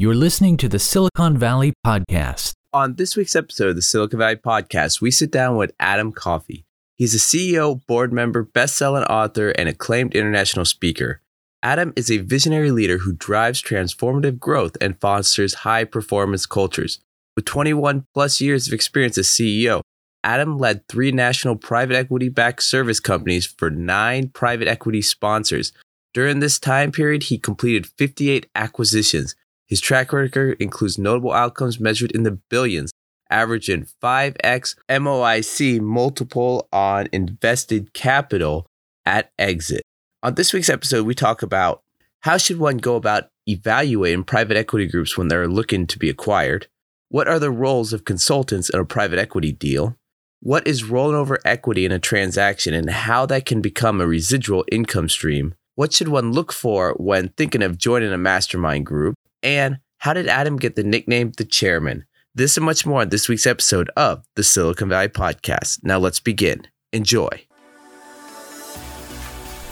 You're listening to the Silicon Valley Podcast. On this week's episode of the Silicon Valley Podcast, we sit down with Adam Coffey. He's a CEO, board member, best selling author, and acclaimed international speaker. Adam is a visionary leader who drives transformative growth and fosters high performance cultures. With 21 plus years of experience as CEO, Adam led three national private equity backed service companies for nine private equity sponsors. During this time period, he completed 58 acquisitions. His track record includes notable outcomes measured in the billions, averaging 5x MOIC multiple on invested capital at exit. On this week's episode, we talk about how should one go about evaluating private equity groups when they're looking to be acquired? What are the roles of consultants in a private equity deal? What is rolling over equity in a transaction and how that can become a residual income stream? What should one look for when thinking of joining a mastermind group? And how did Adam get the nickname the chairman? This and much more on this week's episode of the Silicon Valley Podcast. Now let's begin. Enjoy.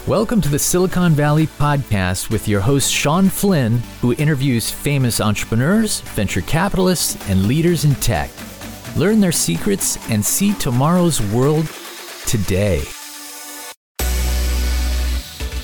Welcome to the Silicon Valley Podcast with your host, Sean Flynn, who interviews famous entrepreneurs, venture capitalists, and leaders in tech. Learn their secrets and see tomorrow's world today.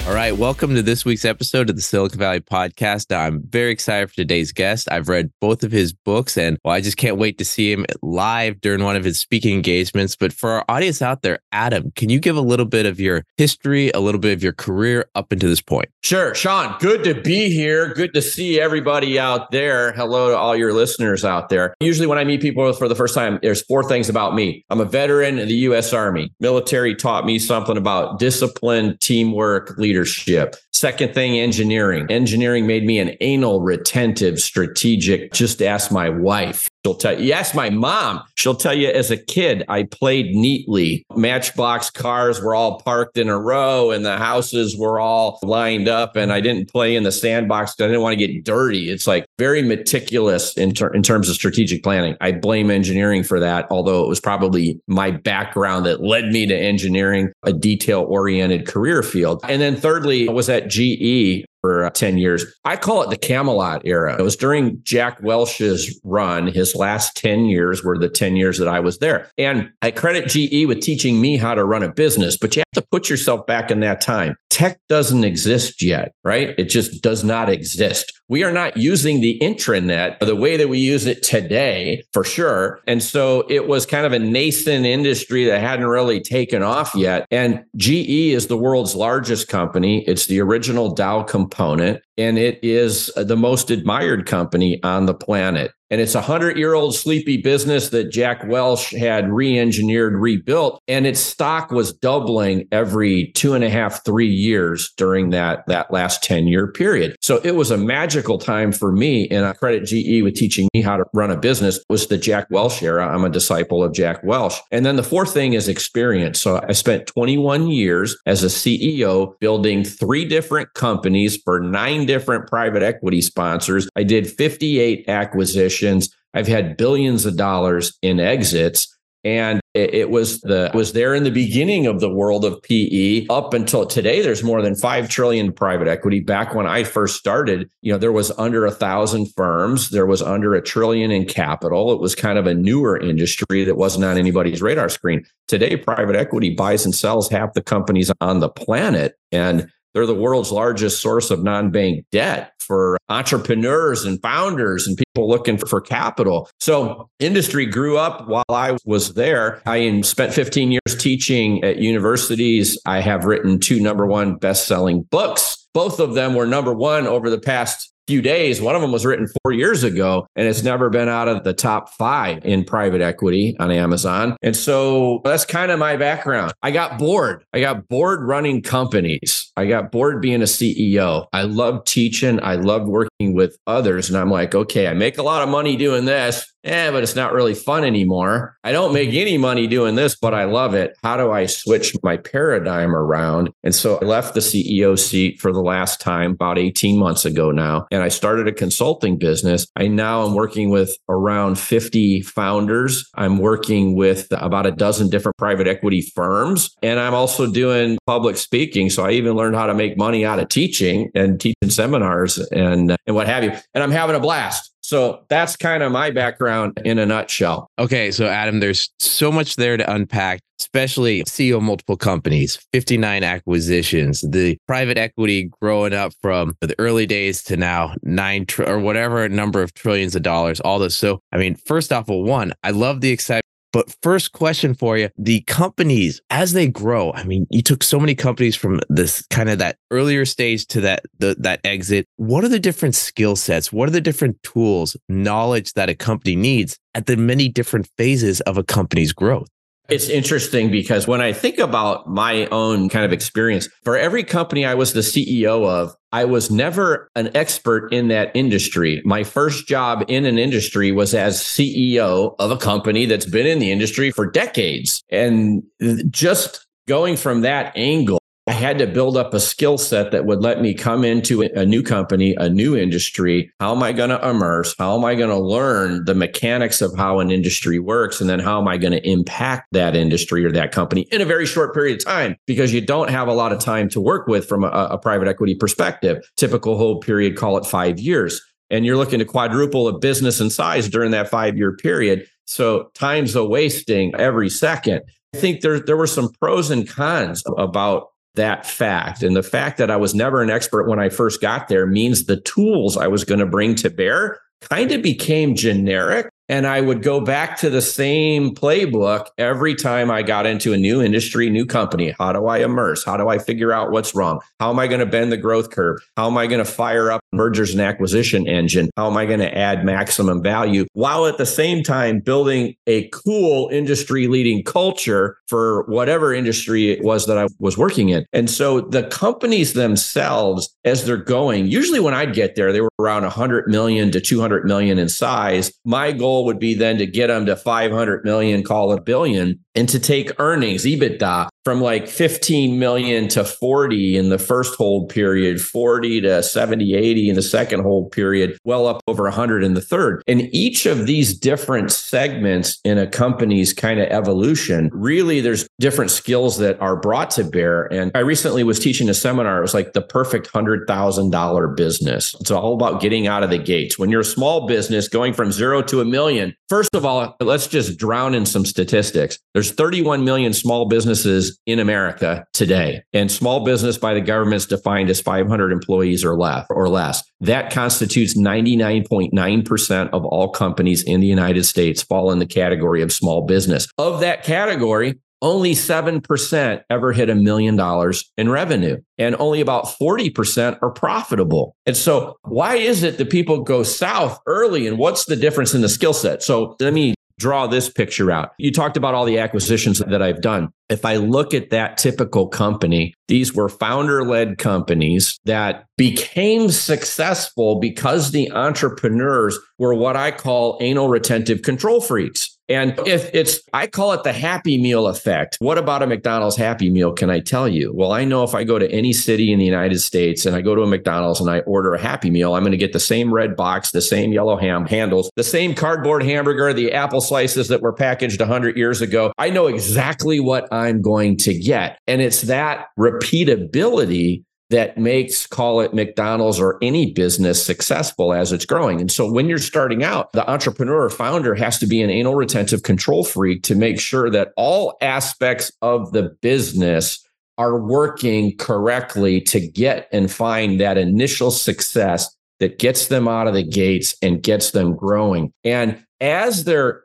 All right, welcome to this week's episode of the Silicon Valley Podcast. I'm very excited for today's guest. I've read both of his books, and well, I just can't wait to see him live during one of his speaking engagements. But for our audience out there, Adam, can you give a little bit of your history, a little bit of your career up until this point? Sure, Sean. Good to be here. Good to see everybody out there. Hello to all your listeners out there. Usually, when I meet people for the first time, there's four things about me. I'm a veteran of the U.S. Army. Military taught me something about discipline, teamwork, leadership leadership. Second thing, engineering. Engineering made me an anal retentive strategic. Just ask my wife. She'll tell you, yes, my mom. She'll tell you as a kid, I played neatly. Matchbox cars were all parked in a row and the houses were all lined up. And I didn't play in the sandbox because I didn't want to get dirty. It's like very meticulous in, ter- in terms of strategic planning. I blame engineering for that, although it was probably my background that led me to engineering, a detail oriented career field. And then thirdly, I was at GE for uh, 10 years. I call it the Camelot era. It was during Jack Welch's run. His last 10 years were the 10 years that I was there. And I credit GE with teaching me how to run a business, but you have to put yourself back in that time. Tech doesn't exist yet, right? It just does not exist. We are not using the intranet the way that we use it today, for sure. And so it was kind of a nascent industry that hadn't really taken off yet. And GE is the world's largest company. It's the original Dow component and it is the most admired company on the planet. And it's a hundred year old sleepy business that Jack Welch had re engineered, rebuilt, and its stock was doubling every two and a half, three years during that, that last 10 year period. So it was a magical time for me. And I credit GE with teaching me how to run a business was the Jack Welch era. I'm a disciple of Jack Welch. And then the fourth thing is experience. So I spent 21 years as a CEO building three different companies for nine different private equity sponsors. I did 58 acquisitions. I've had billions of dollars in exits. And it was the was there in the beginning of the world of PE up until today. There's more than five trillion private equity. Back when I first started, you know, there was under a thousand firms. There was under a trillion in capital. It was kind of a newer industry that wasn't on anybody's radar screen. Today, private equity buys and sells half the companies on the planet, and they're the world's largest source of non bank debt for entrepreneurs and founders and people looking for, capital. So, industry grew up while I was there. I spent 15 years teaching at universities. I have written two number one best selling books. Both of them were number one over the past few days. One of them was written four years ago and it's never been out of the top five in private equity on Amazon. And so that's kind of my background. I got bored. I got bored running companies. I got bored being a CEO. I love teaching. I love working with others. And I'm like, okay, I make a lot of money doing this. Yeah, but it's not really fun anymore. I don't make any money doing this, but I love it. How do I switch my paradigm around? And so I left the CEO seat for the last time about 18 months ago now, and I started a consulting business. I now am working with around 50 founders. I'm working with about a dozen different private equity firms, and I'm also doing public speaking. So I even learned how to make money out of teaching and teaching seminars and, and what have you. And I'm having a blast. So that's kind of my background in a nutshell. Okay. So, Adam, there's so much there to unpack, especially CEO multiple companies, 59 acquisitions, the private equity growing up from the early days to now nine tr- or whatever number of trillions of dollars, all this. So, I mean, first off, well, one, I love the excitement but first question for you the companies, as they grow, I mean, you took so many companies from this kind of that earlier stage to that, the, that exit. What are the different skill sets? What are the different tools, knowledge that a company needs at the many different phases of a company's growth? It's interesting because when I think about my own kind of experience, for every company I was the CEO of, I was never an expert in that industry. My first job in an industry was as CEO of a company that's been in the industry for decades. And just going from that angle, I had to build up a skill set that would let me come into a new company, a new industry. How am I going to immerse? How am I going to learn the mechanics of how an industry works? And then how am I going to impact that industry or that company in a very short period of time? Because you don't have a lot of time to work with from a, a private equity perspective. Typical hold period, call it five years. And you're looking to quadruple a business in size during that five year period. So time's a wasting every second. I think there, there were some pros and cons about that fact. And the fact that I was never an expert when I first got there means the tools I was going to bring to bear kind of became generic and I would go back to the same playbook every time I got into a new industry, new company. How do I immerse? How do I figure out what's wrong? How am I going to bend the growth curve? How am I going to fire up mergers and acquisition engine? How am I going to add maximum value while at the same time building a cool industry leading culture for whatever industry it was that I was working in? And so the companies themselves, as they're going, usually when I'd get there, they were around 100 million to 200 million in size. My goal goal would be then to get them to 500 million, call it a billion, and to take earnings, EBITDA, from like 15 million to 40 in the first hold period, 40 to 70, 80 in the second hold period, well up over 100 in the third. And each of these different segments in a company's kind of evolution, really, there's different skills that are brought to bear. And I recently was teaching a seminar. It was like the perfect $100,000 business. It's all about getting out of the gates. When you're a small business going from zero to a million, first of all, let's just drown in some statistics. There's 31 million small businesses in America today. And small business by the government is defined as 500 employees or less or less. That constitutes 99.9% of all companies in the United States fall in the category of small business. Of that category, only 7% ever hit a million dollars in revenue and only about 40% are profitable. And so why is it that people go south early and what's the difference in the skill set? So let me draw this picture out. You talked about all the acquisitions that I've done. If I look at that typical company, these were founder led companies that became successful because the entrepreneurs were what I call anal retentive control freaks. And if it's, I call it the happy meal effect. What about a McDonald's happy meal can I tell you? Well, I know if I go to any city in the United States and I go to a McDonald's and I order a happy meal, I'm going to get the same red box, the same yellow ham handles, the same cardboard hamburger, the apple slices that were packaged 100 years ago. I know exactly what I'm going to get. And it's that repeatability that makes call it McDonald's or any business successful as it's growing. And so when you're starting out, the entrepreneur or founder has to be an anal retentive control freak to make sure that all aspects of the business are working correctly to get and find that initial success that gets them out of the gates and gets them growing. And as they're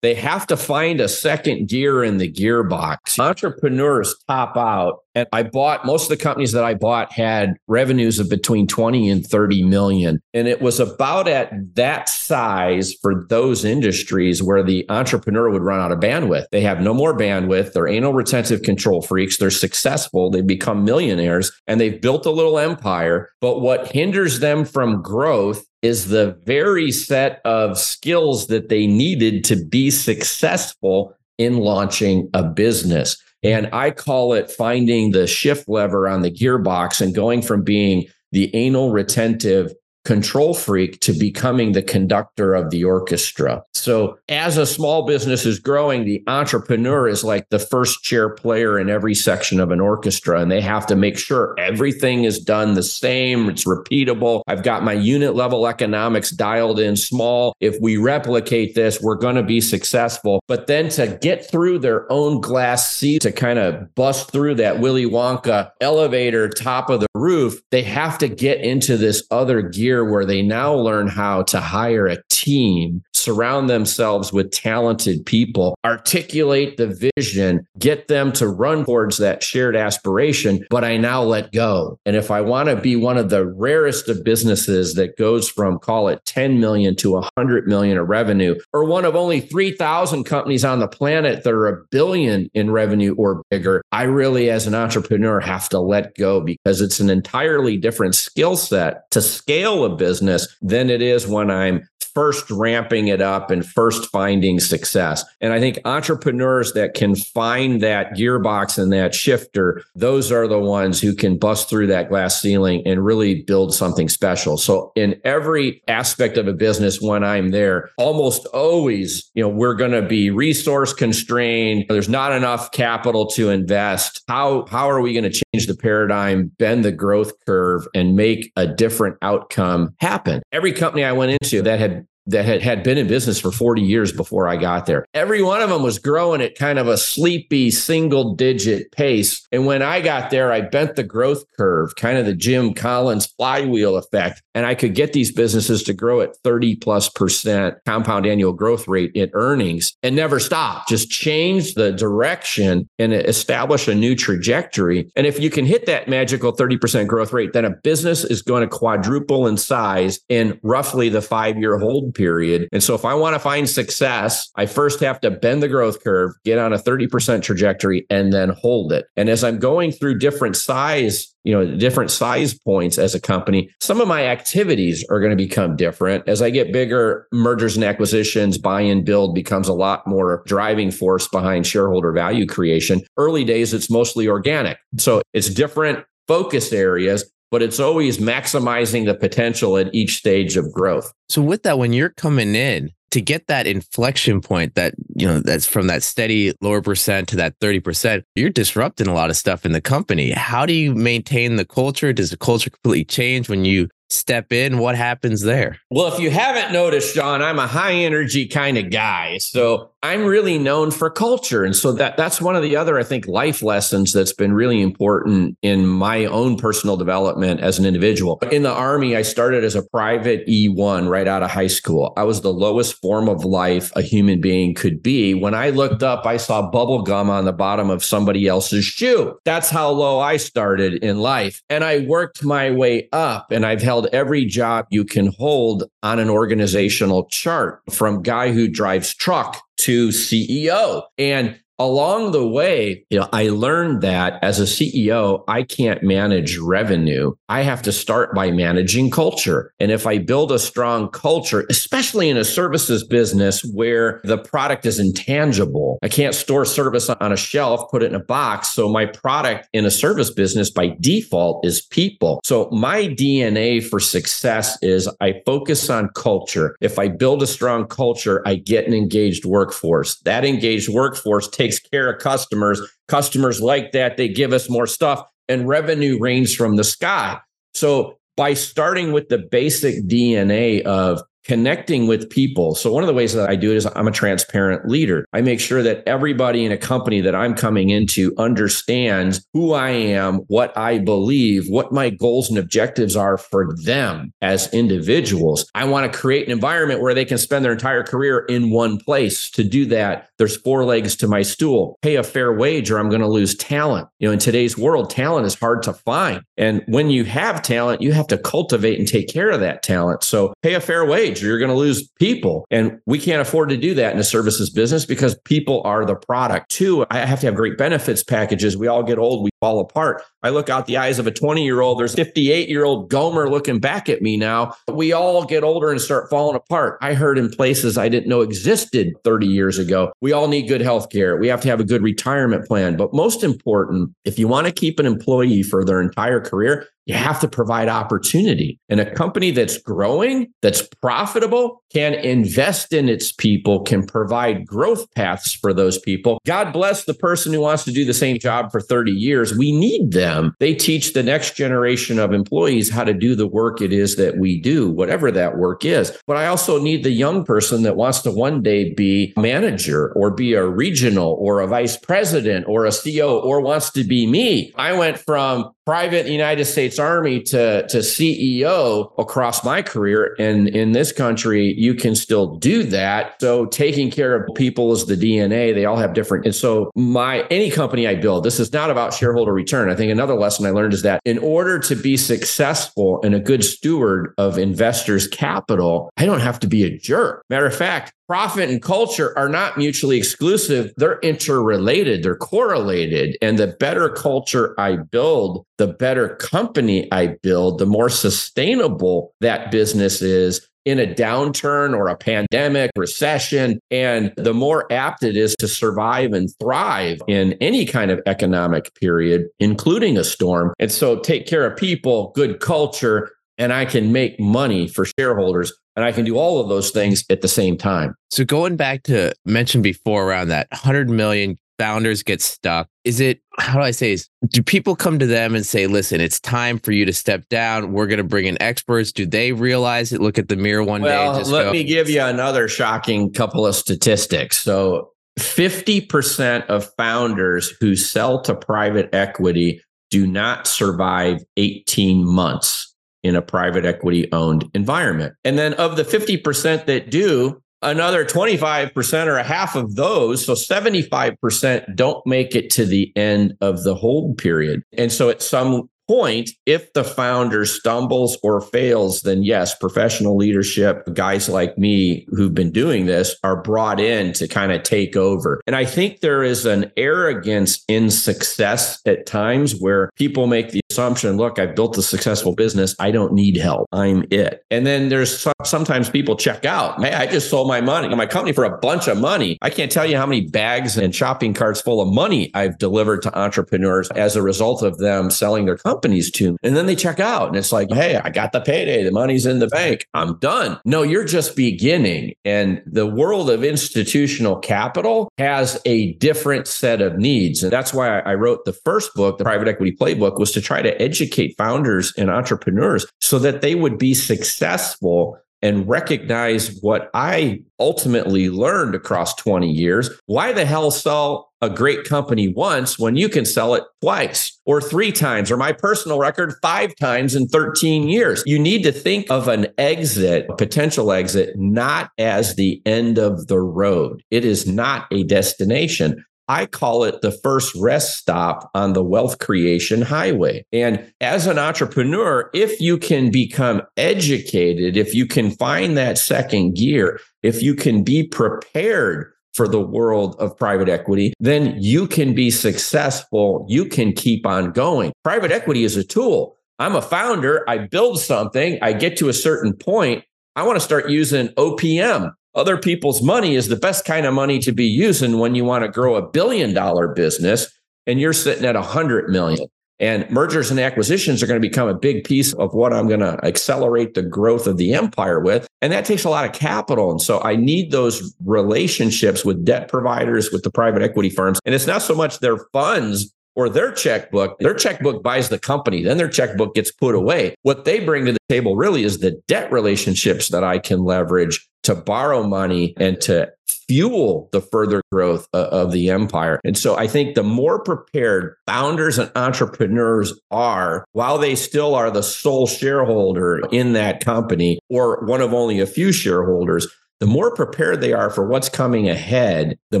they have to find a second gear in the gearbox. Entrepreneurs top out. And I bought most of the companies that I bought had revenues of between 20 and 30 million. And it was about at that size for those industries where the entrepreneur would run out of bandwidth. They have no more bandwidth. They're anal retentive control freaks. They're successful. They become millionaires and they've built a little empire. But what hinders them from growth is the very set of skills that they needed to be successful in launching a business. And I call it finding the shift lever on the gearbox and going from being the anal retentive control freak to becoming the conductor of the orchestra. So, as a small business is growing, the entrepreneur is like the first chair player in every section of an orchestra, and they have to make sure everything is done the same, it's repeatable. I've got my unit level economics dialed in small. If we replicate this, we're going to be successful. But then to get through their own glass ceiling, to kind of bust through that Willy Wonka elevator top of the roof, they have to get into this other gear year where they now learn how to hire a team, surround themselves with talented people, articulate the vision, get them to run towards that shared aspiration. But I now let go. And if I want to be one of the rarest of businesses that goes from call it 10 million to 100 million of revenue, or one of only 3,000 companies on the planet that are a billion in revenue or bigger, I really, as an entrepreneur, have to let go because it's an entirely different skill set to scale a business than it is when I'm first ramping it up and first finding success. And I think entrepreneurs that can find that gearbox and that shifter, those are the ones who can bust through that glass ceiling and really build something special. So in every aspect of a business when I'm there, almost always, you know, we're going to be resource constrained. There's not enough capital to invest. How how are we going to change the paradigm, bend the growth curve and make a different outcome happen? Every company I went into that had that had, had been in business for 40 years before I got there. Every one of them was growing at kind of a sleepy single digit pace. And when I got there, I bent the growth curve, kind of the Jim Collins flywheel effect. And I could get these businesses to grow at 30 plus percent compound annual growth rate in earnings and never stop, just change the direction and establish a new trajectory. And if you can hit that magical 30% growth rate, then a business is going to quadruple in size in roughly the five year hold period. And so if I want to find success, I first have to bend the growth curve, get on a 30% trajectory, and then hold it. And as I'm going through different size you know different size points as a company some of my activities are going to become different as i get bigger mergers and acquisitions buy and build becomes a lot more driving force behind shareholder value creation early days it's mostly organic so it's different focus areas but it's always maximizing the potential at each stage of growth. So with that, when you're coming in to get that inflection point that, you know, that's from that steady lower percent to that 30%, you're disrupting a lot of stuff in the company. How do you maintain the culture? Does the culture completely change when you step in, what happens there? Well, if you haven't noticed, John, I'm a high energy kind of guy. So I'm really known for culture. And so that that's one of the other, I think, life lessons that's been really important in my own personal development as an individual. In the Army, I started as a private E1 right out of high school. I was the lowest form of life a human being could be. When I looked up, I saw bubble gum on the bottom of somebody else's shoe. That's how low I started in life. And I worked my way up and I've held every job you can hold on an organizational chart from guy who drives truck to CEO. And along the way, you know, I learned that as a CEO, I can't manage revenue. I have to start by managing culture. And if I build a strong culture, especially in a services business where the product is intangible, I can't store service on a shelf, put it in a box. So my product in a service business by default is people. So my DNA for success is I focus on culture. If I build a strong culture, I get an engaged workforce. That engaged workforce takes takes care of customers. Customers like that. They give us more stuff and revenue rains from the sky. So by starting with the basic DNA of connecting with people. So one of the ways that I do it is I'm a transparent leader. I make sure that everybody in a company that I'm coming into understands who I am, what I believe, what my goals and objectives are for them as individuals. I want to create an environment where they can spend their entire career in one place. To do that, there's four legs to my stool. Pay a fair wage or I'm going to lose talent. You know, in today's world, talent is hard to find. And when you have talent, you have to cultivate and take care of that talent. So pay a fair wage or you're going to lose people. And we can't afford to do that in a services business because people are the product. Two, I have to have great benefits packages. We all get old, we fall apart. I look out the eyes of a 20 year old, there's 58 year old Gomer looking back at me now. We all get older and start falling apart. I heard in places I didn't know existed 30 years ago. We all need good health care. We have to have a good retirement plan. But most important, if you want to keep an employee for their entire career, you have to provide opportunity. And a company that's growing, that's profitable, can invest in its people, can provide growth paths for those people. God bless the person who wants to do the same job for 30 years. We need them. They teach the next generation of employees how to do the work it is that we do, whatever that work is. But I also need the young person that wants to one day be manager or be a regional or a vice president or a CEO or wants to be me. I went from private United States Army to, to CEO across my career. And in this country, you can still do that. So taking care of people is the DNA. They all have different. And so my any company I build, this is not about shareholder return. I think another lesson I learned is that in order to be successful and a good steward of investors' capital, I don't have to be a jerk. Matter of fact, profit and culture are not mutually exclusive. They're interrelated, they're correlated. And the better culture I build, the better company I build, the more sustainable that business is in a downturn or a pandemic, recession, and the more apt it is to survive and thrive in any kind of economic period, including a storm. And so take care of people, good culture, and I can make money for shareholders and I can do all of those things at the same time. So going back to mention before around that 100 million founders get stuck. Is it how do I say is do people come to them and say, listen, it's time for you to step down. We're gonna bring in experts. Do they realize it? Look at the mirror one well, day let go, me give you another shocking couple of statistics. So 50% of founders who sell to private equity do not survive 18 months in a private equity owned environment. And then of the 50% that do, another 25% or a half of those, so 75% don't make it to the end of the hold period. And so at some point, if the founder stumbles or fails, then yes, professional leadership, guys like me who've been doing this are brought in to kind of take over. And I think there is an arrogance in success at times where people make the assumption, look, I've built a successful business. I don't need help. I'm it. And then there's some, sometimes people check out. Hey, I just sold my money, my company for a bunch of money. I can't tell you how many bags and shopping carts full of money I've delivered to entrepreneurs as a result of them selling their companies to. And then they check out and it's like, hey, I got the payday. The money's in the bank. I'm done. No, you're just beginning. And the world of institutional capital has a different set of needs. And that's why I wrote the first book, the private equity playbook, was to try to educate founders and entrepreneurs so that they would be successful and recognize what I ultimately learned across 20 years. Why the hell sell a great company once when you can sell it twice or three times, or my personal record, five times in 13 years? You need to think of an exit, a potential exit, not as the end of the road. It is not a destination. I call it the first rest stop on the wealth creation highway. And as an entrepreneur, if you can become educated, if you can find that second gear, if you can be prepared for the world of private equity, then you can be successful. You can keep on going. Private equity is a tool. I'm a founder. I build something. I get to a certain point. I want to start using OPM, other people's money is the best kind of money to be using when you want to grow a billion dollar business and you're sitting at a hundred million. And mergers and acquisitions are going to become a big piece of what I'm going to accelerate the growth of the empire with. And that takes a lot of capital. And so I need those relationships with debt providers, with the private equity firms. And it's not so much their funds or their checkbook. Their checkbook buys the company, then their checkbook gets put away. What they bring to the table really is the debt relationships that I can leverage to borrow money and to fuel the further growth of the empire. And so I think the more prepared founders and entrepreneurs are, while they still are the sole shareholder in that company or one of only a few shareholders, the more prepared they are for what's coming ahead, the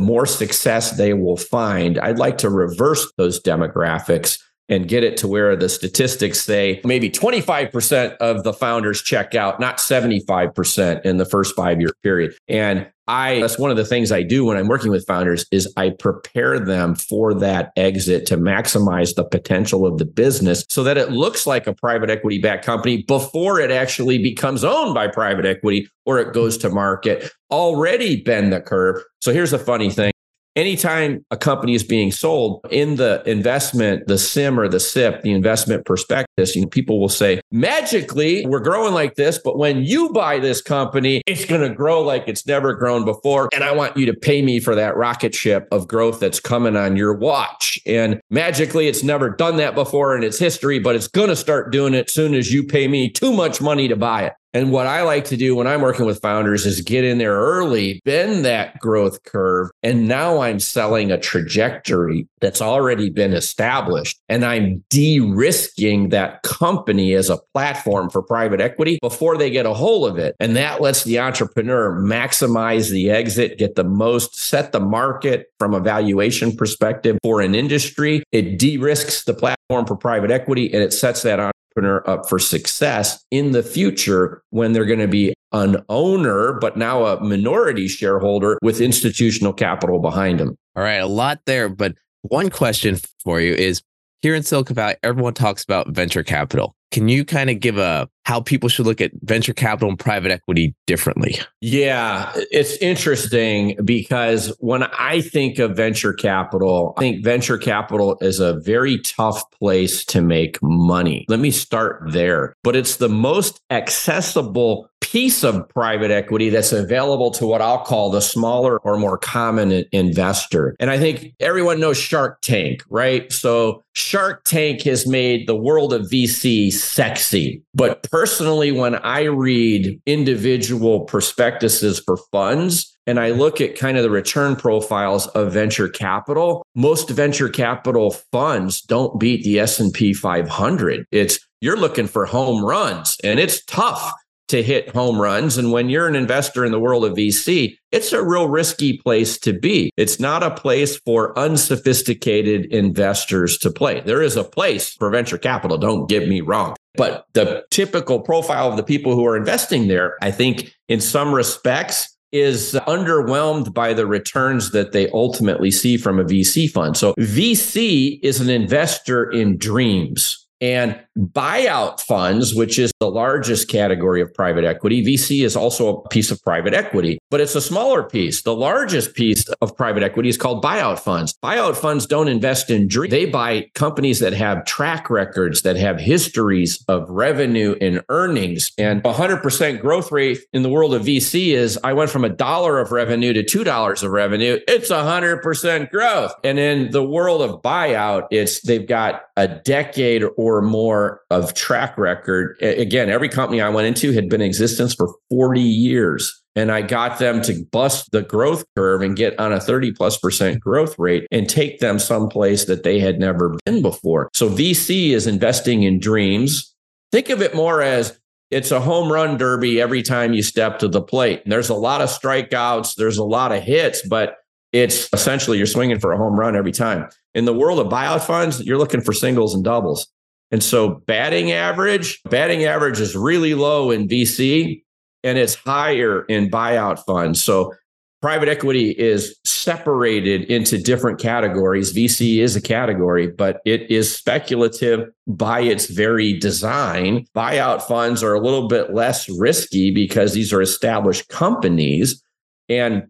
more success they will find. I'd like to reverse those demographics and get it to where the statistics say maybe 25% of the founders check out, not 75% in the first five year period. And I that's one of the things I do when I'm working with founders is I prepare them for that exit to maximize the potential of the business so that it looks like a private equity backed company before it actually becomes owned by private equity or it goes to market. Already bend the curve. So here's a funny thing anytime a company is being sold in the investment, the CIM or the SIP, the investment prospectus, you know, people will say, magically, we're growing like this, but when you buy this company, it's going to grow like it's never grown before. And I want you to pay me for that rocket ship of growth that's coming on your watch. And magically, it's never done that before in its history, but it's going to start doing it soon as you pay me too much money to buy it. And what I like to do when I'm working with founders is get in there early, bend that growth curve. And now I'm selling a trajectory that's already been established. And I'm de risking that company as a platform for private equity before they get a hold of it. And that lets the entrepreneur maximize the exit, get the most, set the market from a valuation perspective for an industry. It de risks the platform for private equity and it sets that entrepreneur up for success in the future when they're going to be an owner, but now a minority shareholder with institutional capital behind them. All right, a lot there. But one question for you is here in Silicon Valley, everyone talks about venture capital. Can you kind of give a how people should look at venture capital and private equity differently? Yeah, it's interesting because when I think of venture capital, I think venture capital is a very tough place to make money. Let me start there. But it's the most accessible piece of private equity that's available to what I'll call the smaller or more common investor. And I think everyone knows Shark Tank, right? So Shark Tank has made the world of VC sexy. But personally, when I read individual prospectuses for funds, and I look at kind of the return profiles of venture capital, most venture capital funds don't beat the S&P 500. It's you're looking for home runs and it's tough to hit home runs. And when you're an investor in the world of VC, it's a real risky place to be. It's not a place for unsophisticated investors to play. There is a place for venture capital, don't get me wrong. But the typical profile of the people who are investing there, I think in some respects, is underwhelmed by the returns that they ultimately see from a VC fund. So VC is an investor in dreams. And buyout funds, which is the largest category of private equity, VC is also a piece of private equity, but it's a smaller piece. The largest piece of private equity is called buyout funds. Buyout funds don't invest in dreams. They buy companies that have track records, that have histories of revenue and earnings. And 100% growth rate in the world of VC is I went from a dollar of revenue to $2 of revenue. It's 100% growth. And in the world of buyout, it's they've got a decade or more of track record. Again, every company I went into had been in existence for 40 years. And I got them to bust the growth curve and get on a 30 plus percent growth rate and take them someplace that they had never been before. So VC is investing in dreams. Think of it more as it's a home run derby every time you step to the plate. And there's a lot of strikeouts, there's a lot of hits, but it's essentially you're swinging for a home run every time. In the world of buyout funds, you're looking for singles and doubles. And so batting average, batting average is really low in VC and it's higher in buyout funds. So private equity is separated into different categories. VC is a category, but it is speculative by its very design. Buyout funds are a little bit less risky because these are established companies. And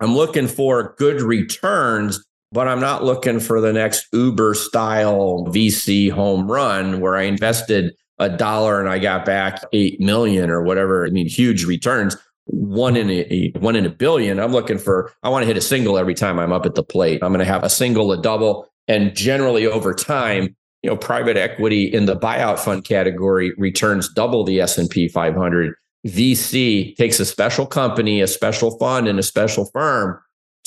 I'm looking for good returns, but I'm not looking for the next Uber style VC home run where I invested a dollar and I got back 8 million or whatever. I mean, huge returns. One in a one in a billion. I'm looking for. I want to hit a single every time I'm up at the plate. I'm going to have a single, a double, And generally over time, you know, private equity in the buyout fund category returns double the S&P 500. VC takes a special company, a special fund and a special firm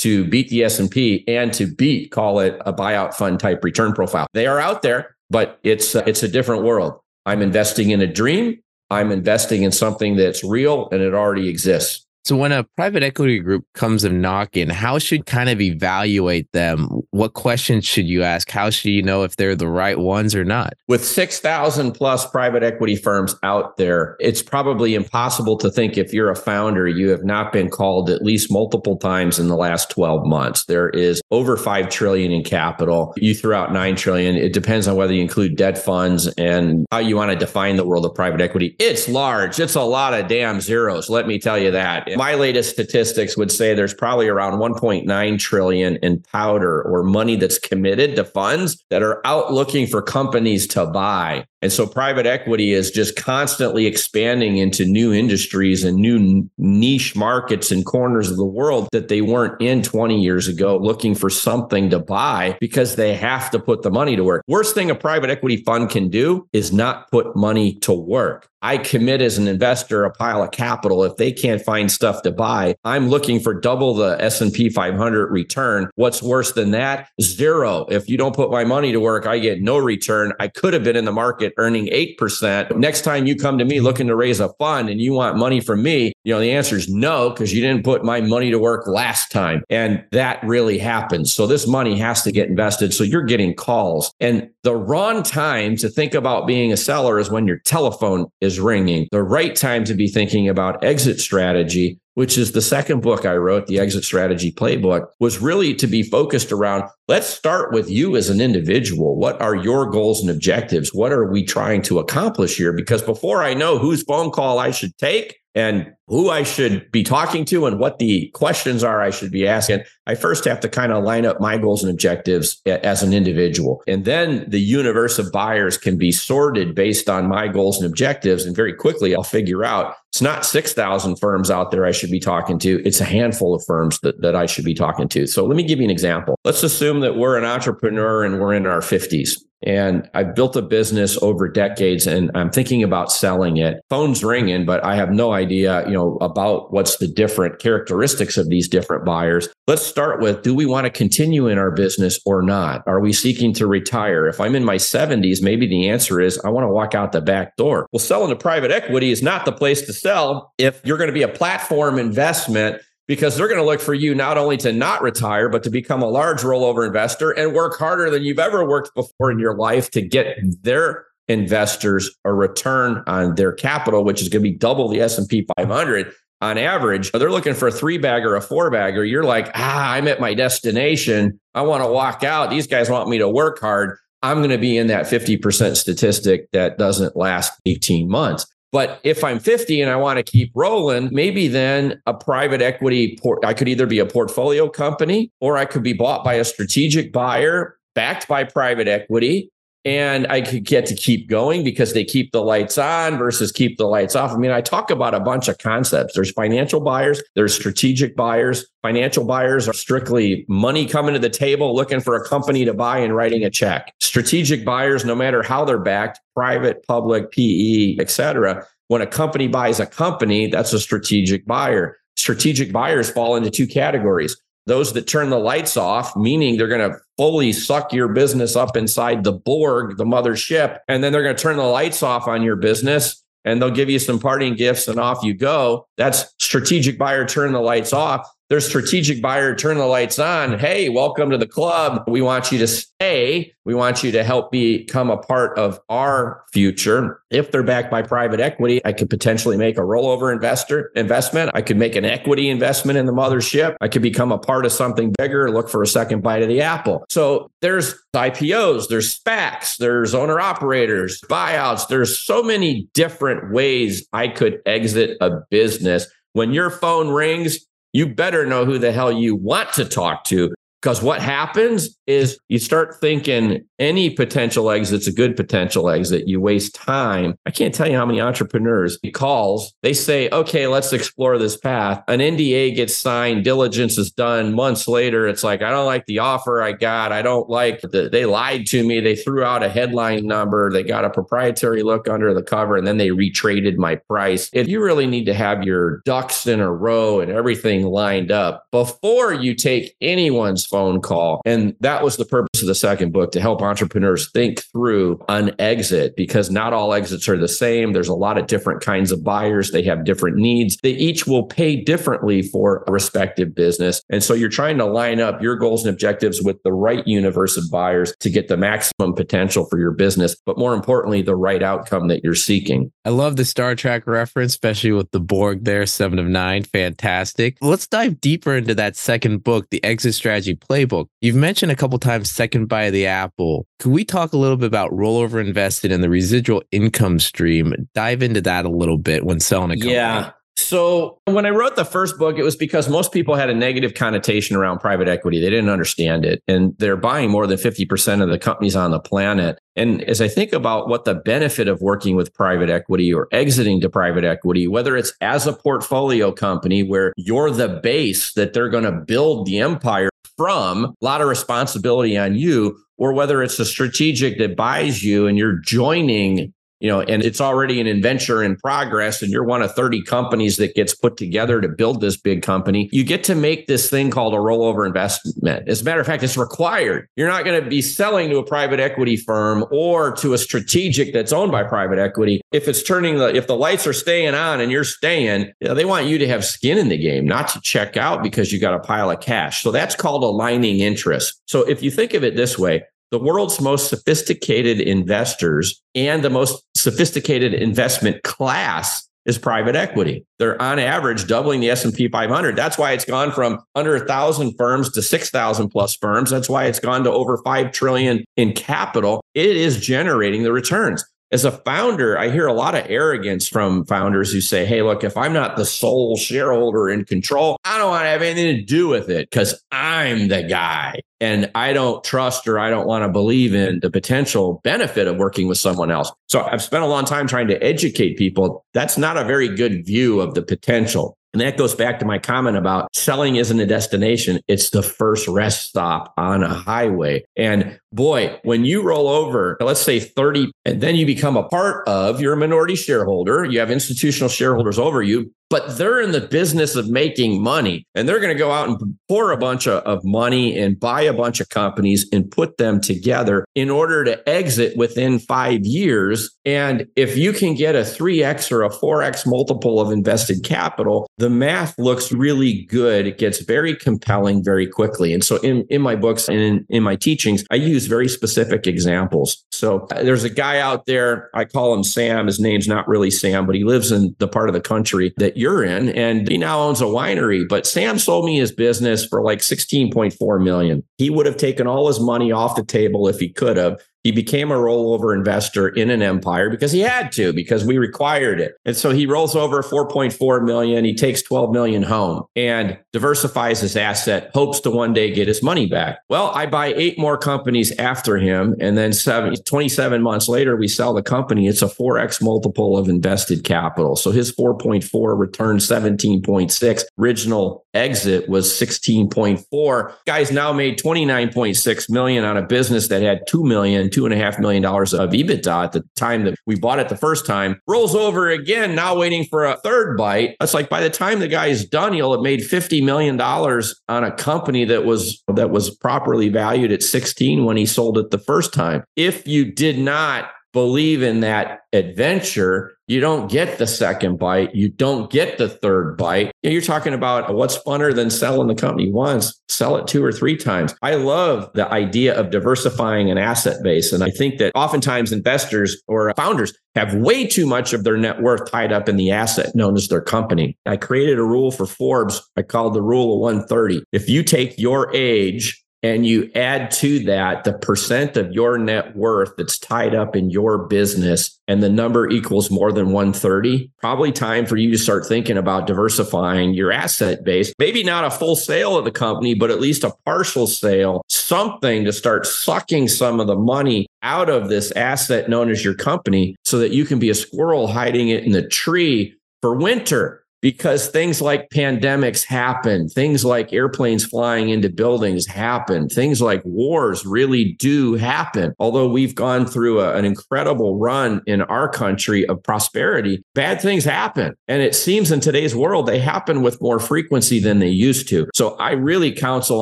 to beat the S&P and to beat call it a buyout fund type return profile. They are out there, but it's uh, it's a different world. I'm investing in a dream. I'm investing in something that's real and it already exists. So when a private equity group comes and knocking, how should kind of evaluate them? What questions should you ask? How should you know if they're the right ones or not? With 6,000 plus private equity firms out there, it's probably impossible to think if you're a founder, you have not been called at least multiple times in the last 12 months. There is over 5 trillion in capital. You threw out 9 trillion. It depends on whether you include debt funds and how you want to define the world of private equity. It's large. It's a lot of damn zeros. Let me tell you that my latest statistics would say there's probably around 1.9 trillion in powder or money that's committed to funds that are out looking for companies to buy. And so private equity is just constantly expanding into new industries and new niche markets and corners of the world that they weren't in 20 years ago, looking for something to buy because they have to put the money to work. Worst thing a private equity fund can do is not put money to work. I commit as an investor a pile of capital. If they can't find stuff to buy, I'm looking for double the S&P 500 return. What's worse than that? Zero. If you don't put my money to work, I get no return. I could have been in the market earning 8%. Next time you come to me looking to raise a fund and you want money from me, you know, the answer is no, because you didn't put my money to work last time. And that really happens. So this money has to get invested. So you're getting calls. And the wrong time to think about being a seller is when your telephone is ringing. The right time to be thinking about exit strategy which is the second book I wrote, the Exit Strategy Playbook, was really to be focused around let's start with you as an individual. What are your goals and objectives? What are we trying to accomplish here? Because before I know whose phone call I should take, and who I should be talking to and what the questions are I should be asking, I first have to kind of line up my goals and objectives as an individual. And then the universe of buyers can be sorted based on my goals and objectives. And very quickly, I'll figure out it's not 6,000 firms out there I should be talking to. It's a handful of firms that, that I should be talking to. So let me give you an example. Let's assume that we're an entrepreneur and we're in our 50s and I've built a business over decades and I'm thinking about selling it. Phone's ringing, but I have no idea, you know, about what's the different characteristics of these different buyers. Let's start with do we want to continue in our business or not? Are we seeking to retire? If I'm in my 70s, maybe the answer is I want to walk out the back door. Well, selling to private equity is not the place to sell if you're going to be a platform investment because they're going to look for you not only to not retire, but to become a large rollover investor and work harder than you've ever worked before in your life to get their investors a return on their capital, which is going to be double the S&P 500 on average. They're looking for a three bag or a four bagger. You're like, ah, I'm at my destination. I want to walk out. These guys want me to work hard. I'm going to be in that 50% statistic that doesn't last 18 months. But if I'm 50 and I want to keep rolling, maybe then a private equity port, I could either be a portfolio company or I could be bought by a strategic buyer backed by private equity and I could get to keep going because they keep the lights on versus keep the lights off. I mean, I talk about a bunch of concepts. There's financial buyers, there's strategic buyers. Financial buyers are strictly money coming to the table looking for a company to buy and writing a check. Strategic buyers, no matter how they're backed, private, public, PE, et cetera, when a company buys a company, that's a strategic buyer. Strategic buyers fall into two categories those that turn the lights off, meaning they're going to fully suck your business up inside the Borg, the mothership, and then they're going to turn the lights off on your business and they'll give you some parting gifts and off you go. That's strategic buyer turn the lights off. There's strategic buyer turn the lights on. Hey welcome to the club. We want you to stay. We want you to help become a part of our future. If they're backed by private equity i could potentially make a rollover investor investment. I could make an equity investment in the mothership. I could become a part of something bigger look for a second bite of the apple. So there's ipos there's spacs there's owner operators buyouts. There's so many different ways i could exit a business when your phone rings you better know who the hell you want to talk to Because what happens is you start thinking any potential exit's a good potential exit. You waste time. I can't tell you how many entrepreneurs he calls. They say, okay, let's explore this path. An NDA gets signed, diligence is done. Months later, it's like, I don't like the offer I got. I don't like that they lied to me. They threw out a headline number. They got a proprietary look under the cover and then they retraded my price. If you really need to have your ducks in a row and everything lined up before you take anyone's phone call. And that was the purpose of the second book to help entrepreneurs think through an exit because not all exits are the same. There's a lot of different kinds of buyers. They have different needs. They each will pay differently for a respective business. And so you're trying to line up your goals and objectives with the right universe of buyers to get the maximum potential for your business, but more importantly, the right outcome that you're seeking. I love the Star Trek reference, especially with the Borg there, Seven of Nine. Fantastic. Let's dive deeper into that second book, the Exit Strategy Playbook. You've mentioned a couple times second of the apple. Could we talk a little bit about rollover invested and the residual income stream? Dive into that a little bit when selling a company. Yeah. So when I wrote the first book, it was because most people had a negative connotation around private equity. They didn't understand it. And they're buying more than 50% of the companies on the planet. And as I think about what the benefit of working with private equity or exiting to private equity, whether it's as a portfolio company where you're the base that they're going to build the empire from, a lot of responsibility on you, or whether it's a strategic that buys you and you're joining you know, and it's already an adventure in progress, and you're one of 30 companies that gets put together to build this big company, you get to make this thing called a rollover investment. As a matter of fact, it's required. You're not going to be selling to a private equity firm or to a strategic that's owned by private equity. If it's turning the, if the lights are staying on and you're staying, you know, they want you to have skin in the game, not to check out because you got a pile of cash. So that's called aligning interest. So if you think of it this way, the world's most sophisticated investors and the most sophisticated investment class is private equity. They're on average doubling the S&P 500. That's why it's gone from under 1000 firms to 6000 plus firms. That's why it's gone to over 5 trillion in capital. It is generating the returns as a founder, I hear a lot of arrogance from founders who say, Hey, look, if I'm not the sole shareholder in control, I don't want to have anything to do with it because I'm the guy. And I don't trust or I don't want to believe in the potential benefit of working with someone else. So I've spent a long time trying to educate people. That's not a very good view of the potential. And that goes back to my comment about selling isn't a destination. It's the first rest stop on a highway. And boy, when you roll over, let's say 30, and then you become a part of, you're a minority shareholder, you have institutional shareholders over you, but they're in the business of making money and they're going to go out and pour a bunch of, of, money and buy a bunch of companies and put them together in order to exit within five years. And if you can get a 3x or a 4x multiple of invested capital, the math looks really good. It gets very compelling very quickly. And so in, in my books and in, in my teachings, I use very specific examples. So uh, there's a guy out there, I call him Sam. His name's not really Sam, but he lives in the part of the country that you're in and he now owns a winery but sam sold me his business for like 16.4 million he would have taken all his money off the table if he could have he became a rollover investor in an empire because he had to, because we required it. And so he rolls over 4.4 million. He takes 12 million home and diversifies his asset, hopes to one day get his money back. Well, I buy eight more companies after him. And then seven, 27 months later, we sell the company. It's a 4x multiple of invested capital. So his 4.4 return 17.6. Original exit was 16.4. Guys now made 29.6 million on a business that had 2 million two and a half million dollars of EBITDA at the time that we bought it the first time. Rolls over again, now waiting for a third bite. It's like by the time the guy is done, he'll have made fifty million dollars on a company that was that was properly valued at 16 when he sold it the first time. If you did not believe in that adventure, you don't get the second bite. You don't get the third bite. You're talking about uh, what's funner than selling the company once, sell it two or three times. I love the idea of diversifying an asset base. And I think that oftentimes investors or founders have way too much of their net worth tied up in the asset known as their company. I created a rule for Forbes. I called the rule of 130. If you take your age and you add to that the percent of your net worth that's tied up in your business and the number equals more than 130, probably time for you to start thinking about diversifying your asset base. Maybe not a full sale of the company, but at least a partial sale, something to start sucking some of the money out of this asset known as your company so that you can be a squirrel hiding it in the tree for winter because things like pandemics happen, things like airplanes flying into buildings happen, things like wars really do happen. Although we've gone through a, an incredible run in our country of prosperity, bad things happen. And it seems in today's world, they happen with more frequency than they used to. So I really counsel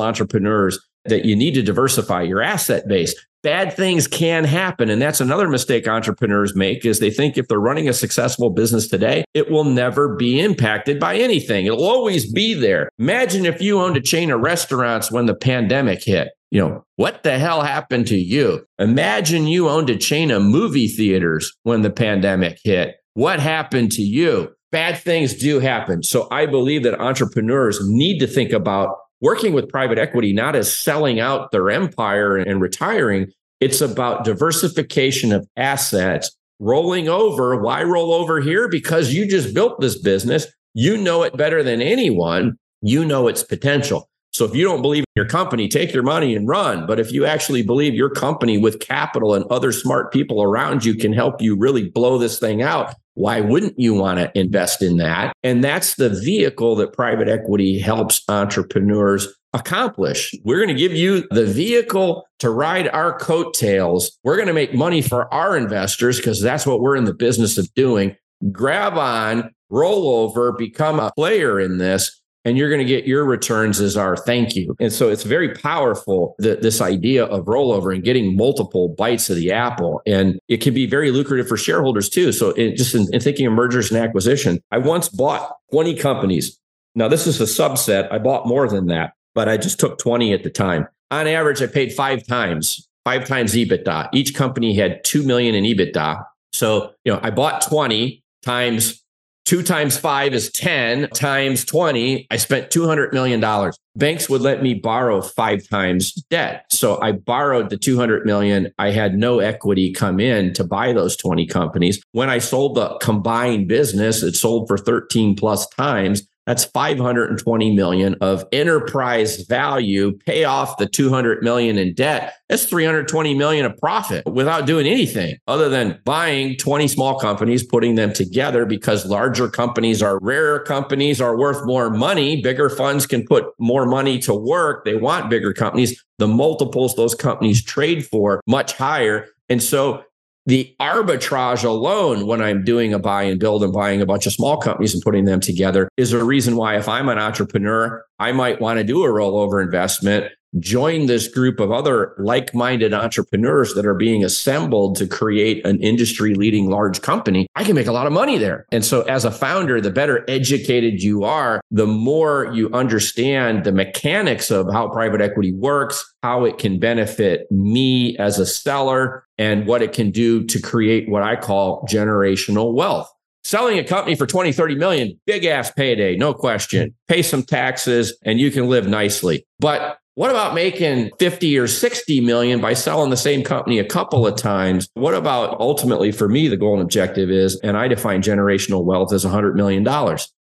entrepreneurs that you need to diversify your asset base bad things can happen. And that's another mistake entrepreneurs make is they think if they're running a successful business today it will never be impacted by anything. It'll always be there. Imagine if you owned a chain of restaurants when the pandemic hit. You know what the hell happened to you? Imagine you owned a chain of movie theaters when the pandemic hit. What happened to you? Bad things do happen. So i believe that entrepreneurs need to think about working with private equity not as selling out their empire and retiring. It's about diversification of assets, rolling over. Why roll over here? Because you just built this business. You know it better than anyone. You know its potential. So if you don't believe in your company, take your money and run. But if you actually believe your company with capital and other smart people around you can help you really blow this thing out, why wouldn't you want to invest in that? And that's the vehicle that private equity helps entrepreneurs accomplish. We're going to give you the vehicle to ride our coattails. We're going to make money for our investors because that's what we're in the business of doing. Grab on, roll over, become a player in this and you're going to get your returns as our thank you. And so it's very powerful that this idea of rollover and getting multiple bites of the apple. And it can be very lucrative for shareholders too. So it, just in, in thinking of mergers and acquisition, I once bought 20 companies. Now this is a subset. I bought more than that, but I just took 20 at the time. On average, I paid five times, five times EBITDA. Each company had 2 million in EBITDA. So, you know, I bought 20 times Two times five is 10 times 20. I spent $200 million. Banks would let me borrow five times debt. So I borrowed the 200 million. I had no equity come in to buy those 20 companies. When I sold the combined business, it sold for 13 plus times. That's 520 million of enterprise value, pay off the 200 million in debt. That's 320 million of profit without doing anything other than buying 20 small companies, putting them together because larger companies are rarer companies are worth more money. Bigger funds can put more money to work. They want bigger companies. The multiples those companies trade for much higher. And so the arbitrage alone when I'm doing a buy and build and buying a bunch of small companies and putting them together is a reason why if I'm an entrepreneur, I might want to do a rollover investment join this group of other like minded entrepreneurs that are being assembled to create an industry leading large company, I can make a lot of money there. And so, as a founder, the better educated you are, the more you understand the mechanics of how private equity works, how it can benefit me as a seller, and what it can do to create what I call generational wealth. Selling a company for 20, 30 million, big ass payday, no question. Pay some taxes and you can live nicely. But what about making 50 or 60 million by selling the same company a couple of times? What about ultimately for me, the goal and objective is, and I define generational wealth as $100 million.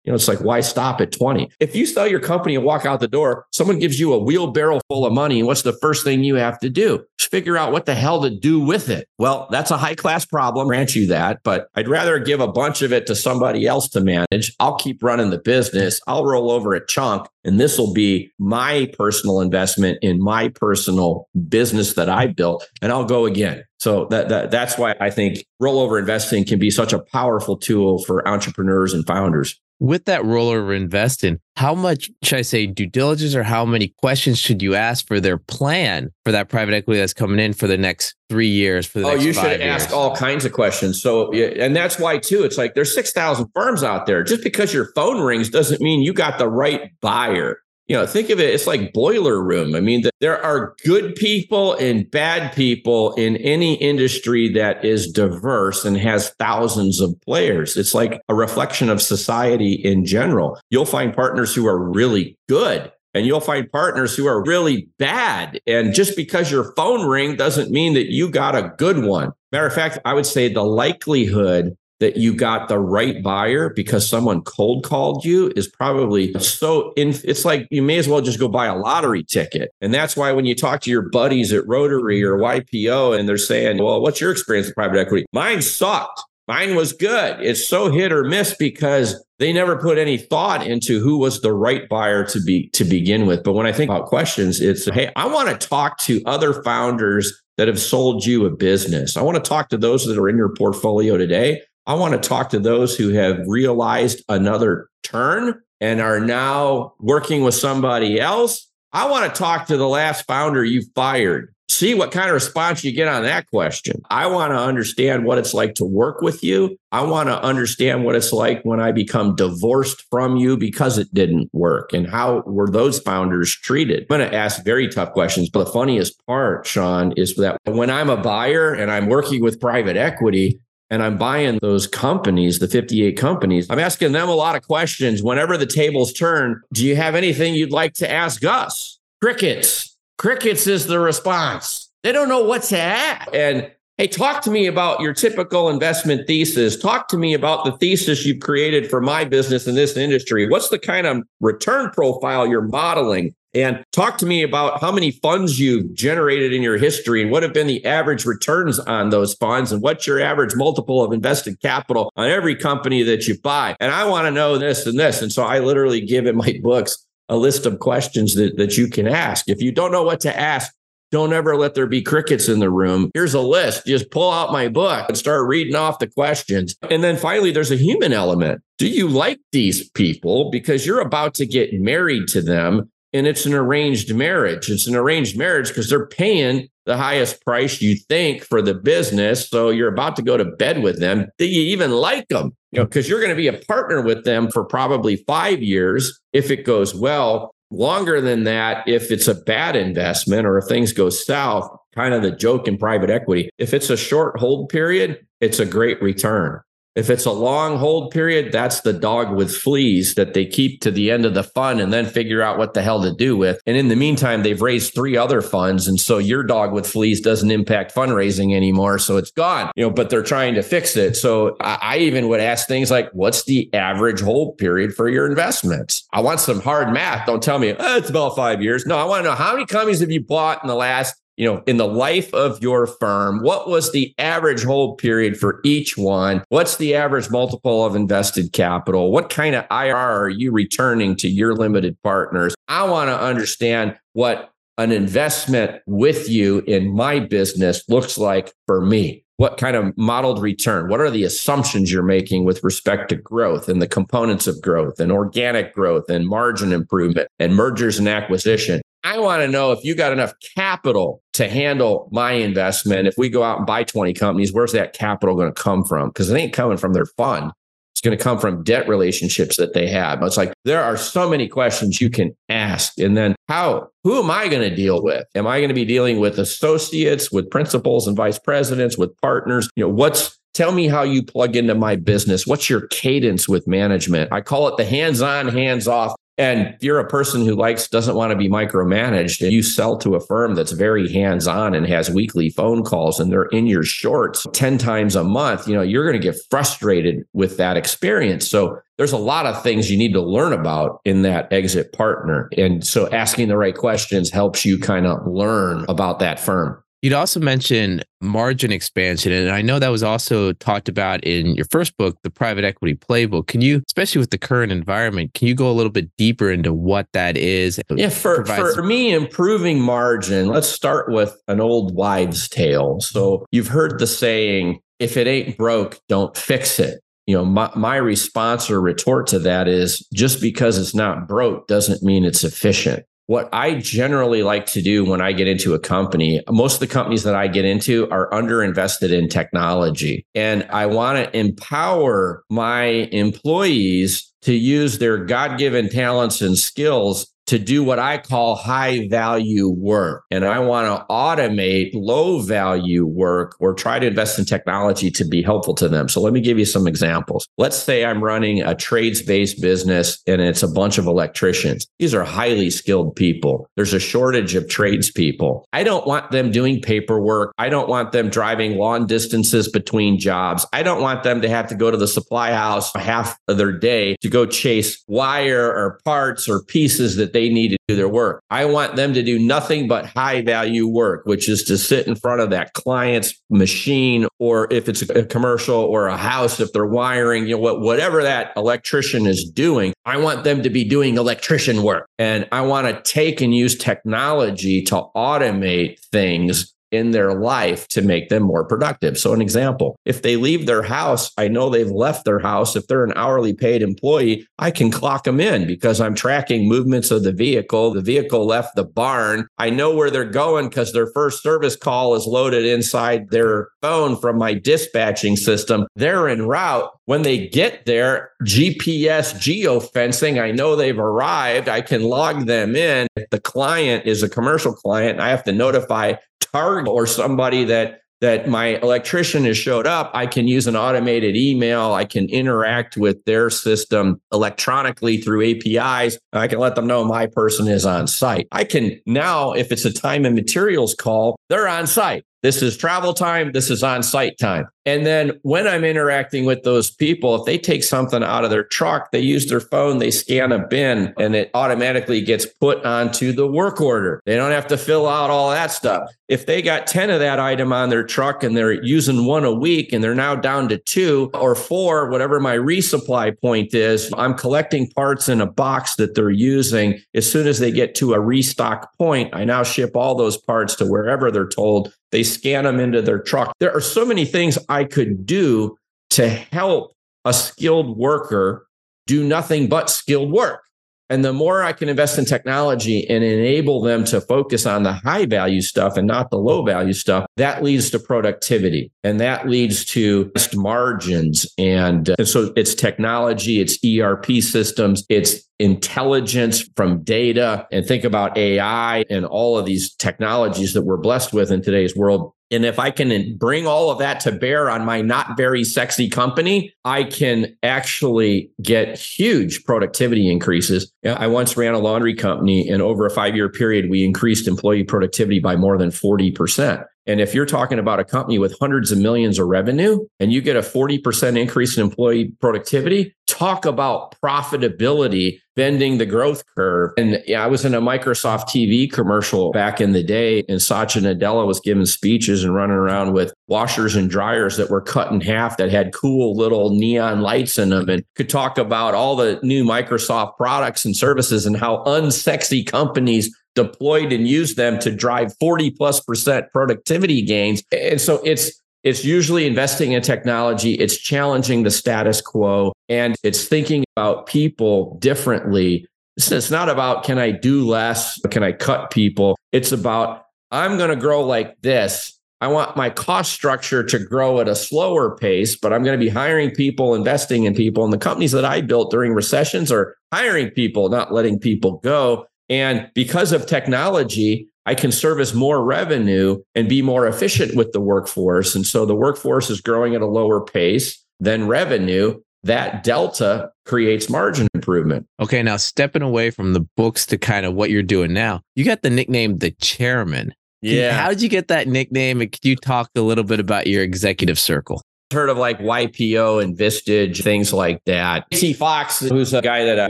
You know, it's like, why stop at 20? If you sell your company and walk out the door, someone gives you a wheelbarrow full of money. What's the first thing you have to do? Figure out what the hell to do with it. Well, that's a high class problem, grant you that, but I'd rather give a bunch of it to somebody else to manage. I'll keep running the business. I'll roll over a chunk and this will be my personal investment in my personal business that I built and I'll go again. So that, that that's why I think rollover investing can be such a powerful tool for entrepreneurs and founders with that rollover investing, how much should I say due diligence or how many questions should you ask for their plan for that private equity that's coming in for the next three years? For the oh, you should ask all kinds of questions. So, and that's why too. It's like there's six thousand firms out there. Just because your phone rings doesn't mean you got the right buyer you know, think of it, it's like boiler room. I mean, there are good people and bad people in any industry that is diverse and has thousands of players. It's like a reflection of society in general. You'll find partners who are really good and you'll find partners who are really bad. And just because your phone ring doesn't mean that you got a good one. Matter of fact, I would say the likelihood that you got the right buyer because someone cold called you is probably so in it's like you may as well just go buy a lottery ticket and that's why when you talk to your buddies at rotary or ypo and they're saying well what's your experience with private equity mine sucked mine was good it's so hit or miss because they never put any thought into who was the right buyer to be to begin with but when i think about questions it's hey i want to talk to other founders that have sold you a business. I want to talk to those that are in your portfolio today. I want to talk to those who have realized another turn and are now working with somebody else. I want to talk to the last founder you fired. See what kind of response you get on that question. I want to understand what it's like to work with you. I want to understand what it's like when I become divorced from you because it didn't work and how were those founders treated. I'm going to ask very tough questions. But the funniest part, Sean, is that when I'm a buyer and I'm working with private equity, and I'm buying those companies, the 58 companies, I'm asking them a lot of questions. Whenever the tables turn, do you have anything you'd like to ask us? Crickets. Crickets is the response. They don't know what to ask. And hey, talk to me about your typical investment thesis. Talk to me about the thesis you've created for my business in this industry. What's the kind of return profile you're modeling? And talk to me about how many funds you've generated in your history and what have been the average returns on those funds and what's your average multiple of invested capital on every company that you buy. And I want to know this and this. And so I literally give in my books a list of questions that, that you can ask. If you don't know what to ask, don't ever let there be crickets in the room. Here's a list. Just pull out my book and start reading off the questions. And then finally, there's a human element. Do you like these people? Because you're about to get married to them and it's an arranged marriage. It's an arranged marriage because they're paying the highest price you think for the business. So you're about to go to bed with them. Do you even like them? You know, because you're going to be a partner with them for probably five years if it goes well. Longer than that, if it's a bad investment or if things go south, kind of the joke in private equity. If it's a short hold period, it's a great return. If it's a long hold period, that's the dog with fleas that they keep to the end of the fund and then figure out what the hell to do with. And in the meantime, they've raised three other funds. And so your dog with fleas doesn't impact fundraising anymore. So it's gone, you know, but they're trying to fix it. So I, I even would ask things like, what's the average hold period for your investments? I want some hard math. Don't tell me oh, it's about five years. No, I want to know how many companies have you bought in the last you know, in the life of your firm, what was the average hold period for each one? What's the average multiple of invested capital? What kind of IR are you returning to your limited partners? I want to understand what an investment with you in my business looks like for me. What kind of modeled return? What are the assumptions you're making with respect to growth and the components of growth and organic growth and margin improvement and mergers and acquisition? I want to know if you got enough capital to handle my investment. If we go out and buy 20 companies, where's that capital going to come from? Because it ain't coming from their fund. It's going to come from debt relationships that they have. It's like there are so many questions you can ask. And then how, who am I going to deal with? Am I going to be dealing with associates, with principals and vice presidents, with partners? You know, what's Tell me how you plug into my business. What's your cadence with management? I call it the hands on, hands off and if you're a person who likes, doesn't want to be micromanaged, and you sell to a firm that's very hands on and has weekly phone calls and they're in your shorts 10 times a month, you know, you're going to get frustrated with that experience. So there's a lot of things you need to learn about in that exit partner. And so asking the right questions helps you kind of learn about that firm. You'd also mentioned margin expansion. And I know that was also talked about in your first book, The Private Equity Playbook. Can you, especially with the current environment, can you go a little bit deeper into what that is? Yeah, for, for me, improving margin, let's start with an old wives' tale. So you've heard the saying, if it ain't broke, don't fix it. You know, my, my response or retort to that is just because it's not broke doesn't mean it's efficient what I generally like to do when I get into a company, most of the companies that I get into are underinvested in technology. And I want to empower my employees to use their God given talents and skills to do what I call high value work. And I want to automate low value work or try to invest in technology to be helpful to them. So let me give you some examples. Let's say I'm running a trades based business and it's a bunch of electricians. These are highly skilled people. There's a shortage of tradespeople. I don't want them doing paperwork. I don't want them driving long distances between jobs. I don't want them to have to go to the supply house half of their day to go chase wire or parts or pieces that they need to do their work. I want them to do nothing but high value work, which is to sit in front of that client's machine, or if it's a commercial or a house, if they're wiring, you know, whatever that electrician is doing, I want them to be doing electrician work. And I want to take and use technology to automate things in their life to make them more productive. So, an example, if they leave their house, I know they've left their house. If they're an hourly paid employee, I can clock them in because I'm tracking movements of the vehicle. The vehicle left the barn. I know where they're going because their first service call is loaded inside their phone from my dispatching system. They're en route. When they get there, GPS geofencing, I know they've arrived. I can log them in. If the client is a commercial client, I have to notify Target or somebody that that my electrician has showed up, I can use an automated email. I can interact with their system electronically through APIs. I can let them know my person is on site. I can now, if it's a time and materials call, they're on site. This is travel time. This is on site time. And then when I'm interacting with those people, if they take something out of their truck, they use their phone, they scan a bin, and it automatically gets put onto the work order. They don't have to fill out all that stuff. If they got 10 of that item on their truck and they're using one a week and they're now down to two or four, whatever my resupply point is, I'm collecting parts in a box that they're using. As soon as they get to a restock point, I now ship all those parts to wherever they're told they scan them into their truck. There are so many things I could do to help a skilled worker do nothing but skilled work. And the more I can invest in technology and enable them to focus on the high value stuff and not the low value stuff, that leads to productivity and that leads to margins. And, and so it's technology, it's ERP systems, it's intelligence from data and think about AI and all of these technologies that we're blessed with in today's world. And if I can bring all of that to bear on my not very sexy company, I can actually get huge productivity increases. I once ran a laundry company, and over a five year period, we increased employee productivity by more than 40%. And if you're talking about a company with hundreds of millions of revenue and you get a 40% increase in employee productivity, talk about profitability bending the growth curve. And yeah, I was in a Microsoft TV commercial back in the day, and Satya Nadella was giving speeches and running around with washers and dryers that were cut in half that had cool little neon lights in them and could talk about all the new Microsoft products and services and how unsexy companies deployed and used them to drive 40 plus percent productivity gains. And so it's it's usually investing in technology, it's challenging the status quo, and it's thinking about people differently. It's not about can I do less, can I cut people? It's about I'm going to grow like this. I want my cost structure to grow at a slower pace, but I'm going to be hiring people, investing in people. And the companies that I built during recessions are hiring people, not letting people go. And because of technology, I can service more revenue and be more efficient with the workforce. And so the workforce is growing at a lower pace than revenue. That delta creates margin improvement. Okay, now stepping away from the books to kind of what you're doing now, you got the nickname the chairman. Yeah. How did you get that nickname? And could you talk a little bit about your executive circle? Heard of like YPO and Vistage, things like that. C. Fox, who's a guy that I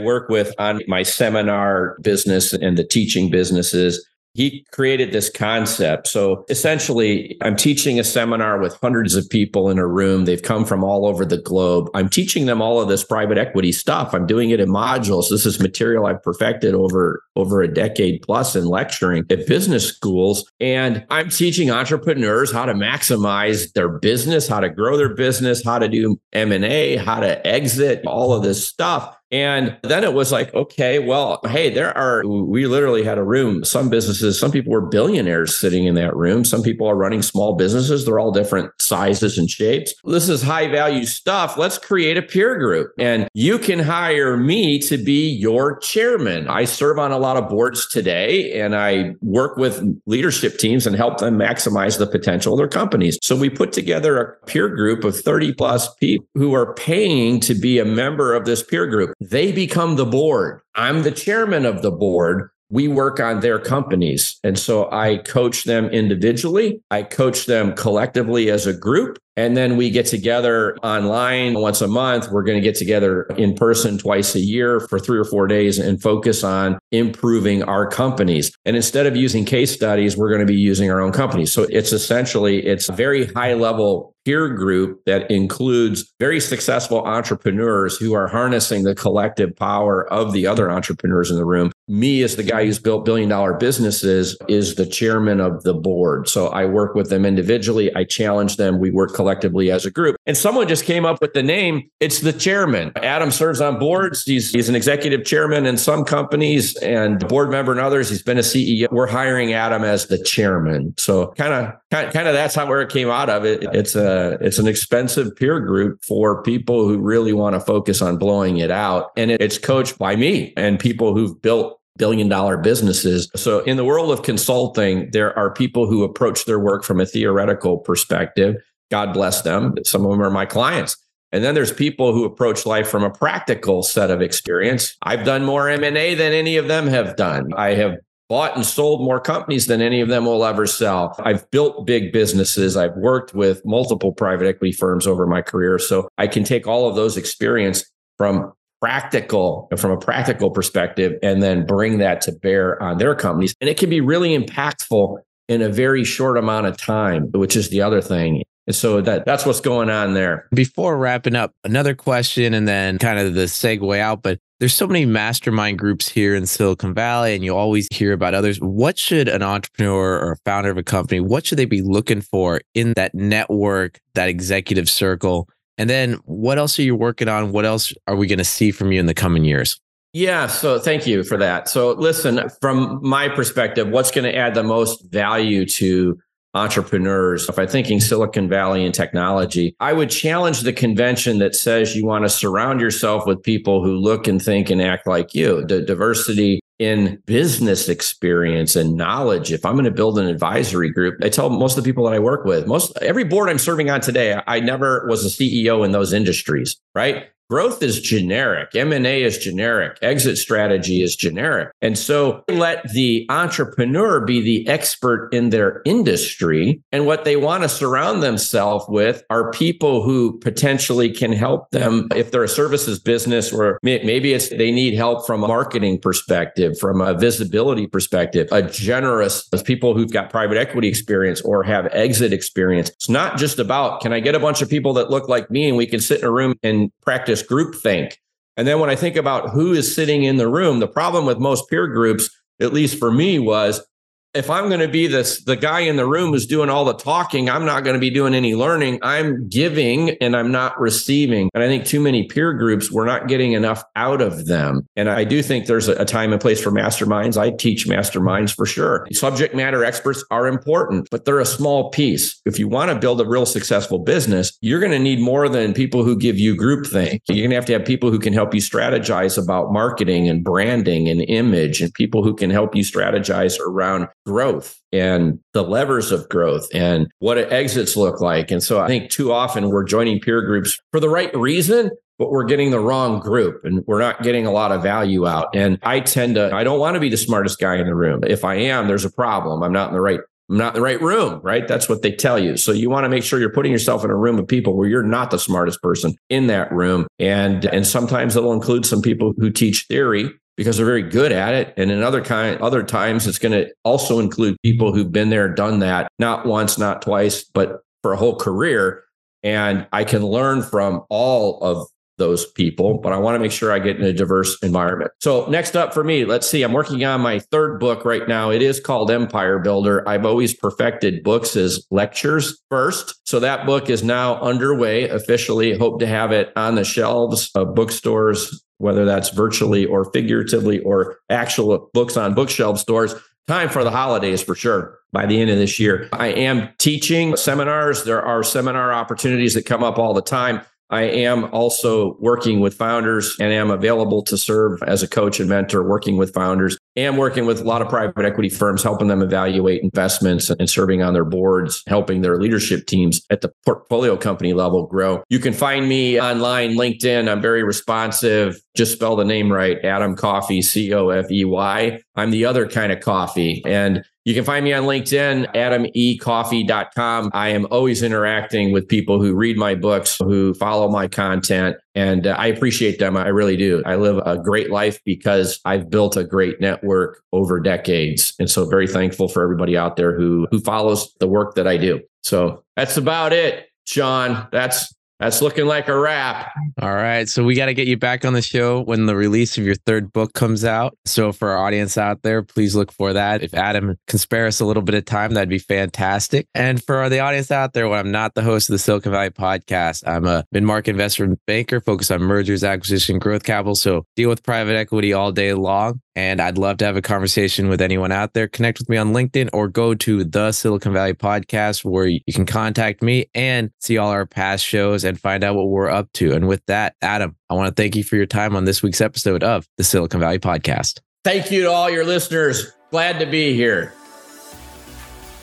work with on my seminar business and the teaching businesses, he created this concept. So essentially, I'm teaching a seminar with hundreds of people in a room. They've come from all over the globe. I'm teaching them all of this private equity stuff. I'm doing it in modules. This is material I've perfected over over a decade plus in lecturing at business schools. And I'm teaching entrepreneurs how to maximize their business, how to grow their business, how to do M&A, how to exit, all of this stuff. And then it was like, okay, well, hey, there are, we literally had a room. Some businesses, some people were billionaires sitting in that room. Some people are running small businesses. They're all different sizes and shapes. This is high value stuff. Let's create a peer group. And you can hire me to be your chairman. I serve on a lot of boards today and I work with leadership teams and help them maximize the potential of their companies. So we put together a peer group of 30 plus people who are paying to be a member of this peer group. They become the board. I'm the chairman of the board. We work on their companies. And so I coach them individually. I coach them collectively as a group. And then we get together online once a month. We're going to get together in person twice a year for three or four days and focus on improving our companies. And instead of using case studies, we're going to be using our own companies. So it's essentially, it's a very high level peer group that includes very successful entrepreneurs who are harnessing the collective power of the other entrepreneurs in the room. Me, as the guy who's built billion dollar businesses, is the chairman of the board. So I work with them individually. I challenge them. We work collectively as a group. And someone just came up with the name. It's the chairman. Adam serves on boards. He's, he's an executive chairman in some companies and board member in others. He's been a CEO. We're hiring Adam as the chairman. So kind of, kind of that's how where it came out of it. It's a, it's an expensive peer group for people who really want to focus on blowing it out. And it's coached by me and people who've built billion dollar businesses. So in the world of consulting, there are people who approach their work from a theoretical perspective. God bless them. Some of them are my clients. And then there's people who approach life from a practical set of experience. I've done more M&A than any of them have done. I have bought and sold more companies than any of them will ever sell. I've built big businesses. I've worked with multiple private equity firms over my career. So I can take all of those experience from practical from a practical perspective and then bring that to bear on their companies and it can be really impactful in a very short amount of time which is the other thing and so that that's what's going on there. Before wrapping up, another question and then kind of the segue out, but there's so many mastermind groups here in Silicon Valley and you always hear about others. What should an entrepreneur or founder of a company, what should they be looking for in that network, that executive circle? And then what else are you working on? What else are we going to see from you in the coming years? Yeah, so thank you for that. So listen, from my perspective, what's going to add the most value to entrepreneurs, if I'm thinking Silicon Valley and technology, I would challenge the convention that says you want to surround yourself with people who look and think and act like you. The diversity in business experience and knowledge. If I'm going to build an advisory group, I tell most of the people that I work with, most every board I'm serving on today, I never was a CEO in those industries, right? Growth is generic. M&A is generic. Exit strategy is generic. And so let the entrepreneur be the expert in their industry. And what they want to surround themselves with are people who potentially can help them if they're a services business or maybe it's they need help from a marketing perspective, from a visibility perspective, a generous people who've got private equity experience or have exit experience. It's not just about can I get a bunch of people that look like me and we can sit in a room and practice group think. And then when I think about who is sitting in the room, the problem with most peer groups, at least for me, was if I'm going to be this the guy in the room who's doing all the talking, I'm not going to be doing any learning. I'm giving and I'm not receiving. And I think too many peer groups, we're not getting enough out of them. And I do think there's a time and place for masterminds. I teach masterminds for sure. Subject matter experts are important, but they're a small piece. If you want to build a real successful business, you're going to need more than people who give you group groupthink. You're going to have to have people who can help you strategize about marketing and branding and image and people who can help you strategize around growth and the levers of growth and what exits look like. And so I think too often we're joining peer groups for the right reason, but we're getting the wrong group and we're not getting a lot of value out. And I tend to, I don't want to be the smartest guy in the room. If I am, there's a problem. I'm not in the right I'm not in the right room, right? That's what they tell you. So you want to make sure you're putting yourself in a room of people where you're not the smartest person in that room. And and sometimes it'll include some people who teach theory because they're very good at it. And in other kind, other times, it's going to also include people who've been there, done that, not once, not twice, but for a whole career. And I can learn from all of those people, but I want to make sure I get in a diverse environment. So next up for me, let's see. I'm working on my third book right now. It is called Empire Builder. I've always perfected books as lectures first. So that book is now underway officially. Hope to have it on the shelves of bookstores whether that's virtually or figuratively or actual books on bookshelf stores. Time for the holidays for sure by the end of this year. I am teaching seminars. There are seminar opportunities that come up all the time. I am also working with founders and am available to serve as a coach and mentor, working with founders and working with a lot of private equity firms, helping them evaluate investments and serving on their boards, helping their leadership teams at the portfolio company level grow. You can find me online, LinkedIn. I'm very responsive. Just spell the name right Adam Coffey, C O F E Y. I'm the other kind of coffee. And you can find me on LinkedIn, adamecoffey.com. I am always interacting with people who read my books, who follow my content, and uh, I appreciate them. I really do. I live a great life because I've built a great network over decades. And so very thankful for everybody out there who who follows the work that I do. So that's about it, Sean. That's that's looking like a wrap. All right. So we got to get you back on the show when the release of your third book comes out. So for our audience out there, please look for that. If Adam can spare us a little bit of time, that'd be fantastic. And for the audience out there, when I'm not the host of the Silicon Valley podcast, I'm a mid-market investment banker focused on mergers, acquisition, growth capital. So deal with private equity all day long. And I'd love to have a conversation with anyone out there. Connect with me on LinkedIn or go to the Silicon Valley podcast where you can contact me and see all our past shows and find out what we're up to. And with that, Adam, I want to thank you for your time on this week's episode of the Silicon Valley podcast. Thank you to all your listeners. Glad to be here.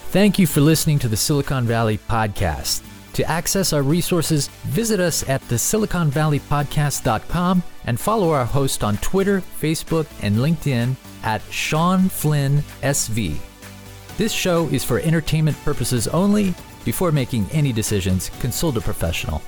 Thank you for listening to the Silicon Valley podcast. To access our resources, visit us at the siliconvalleypodcast.com and follow our host on Twitter, Facebook, and LinkedIn at Sean Flynn SV. This show is for entertainment purposes only. Before making any decisions, consult a professional.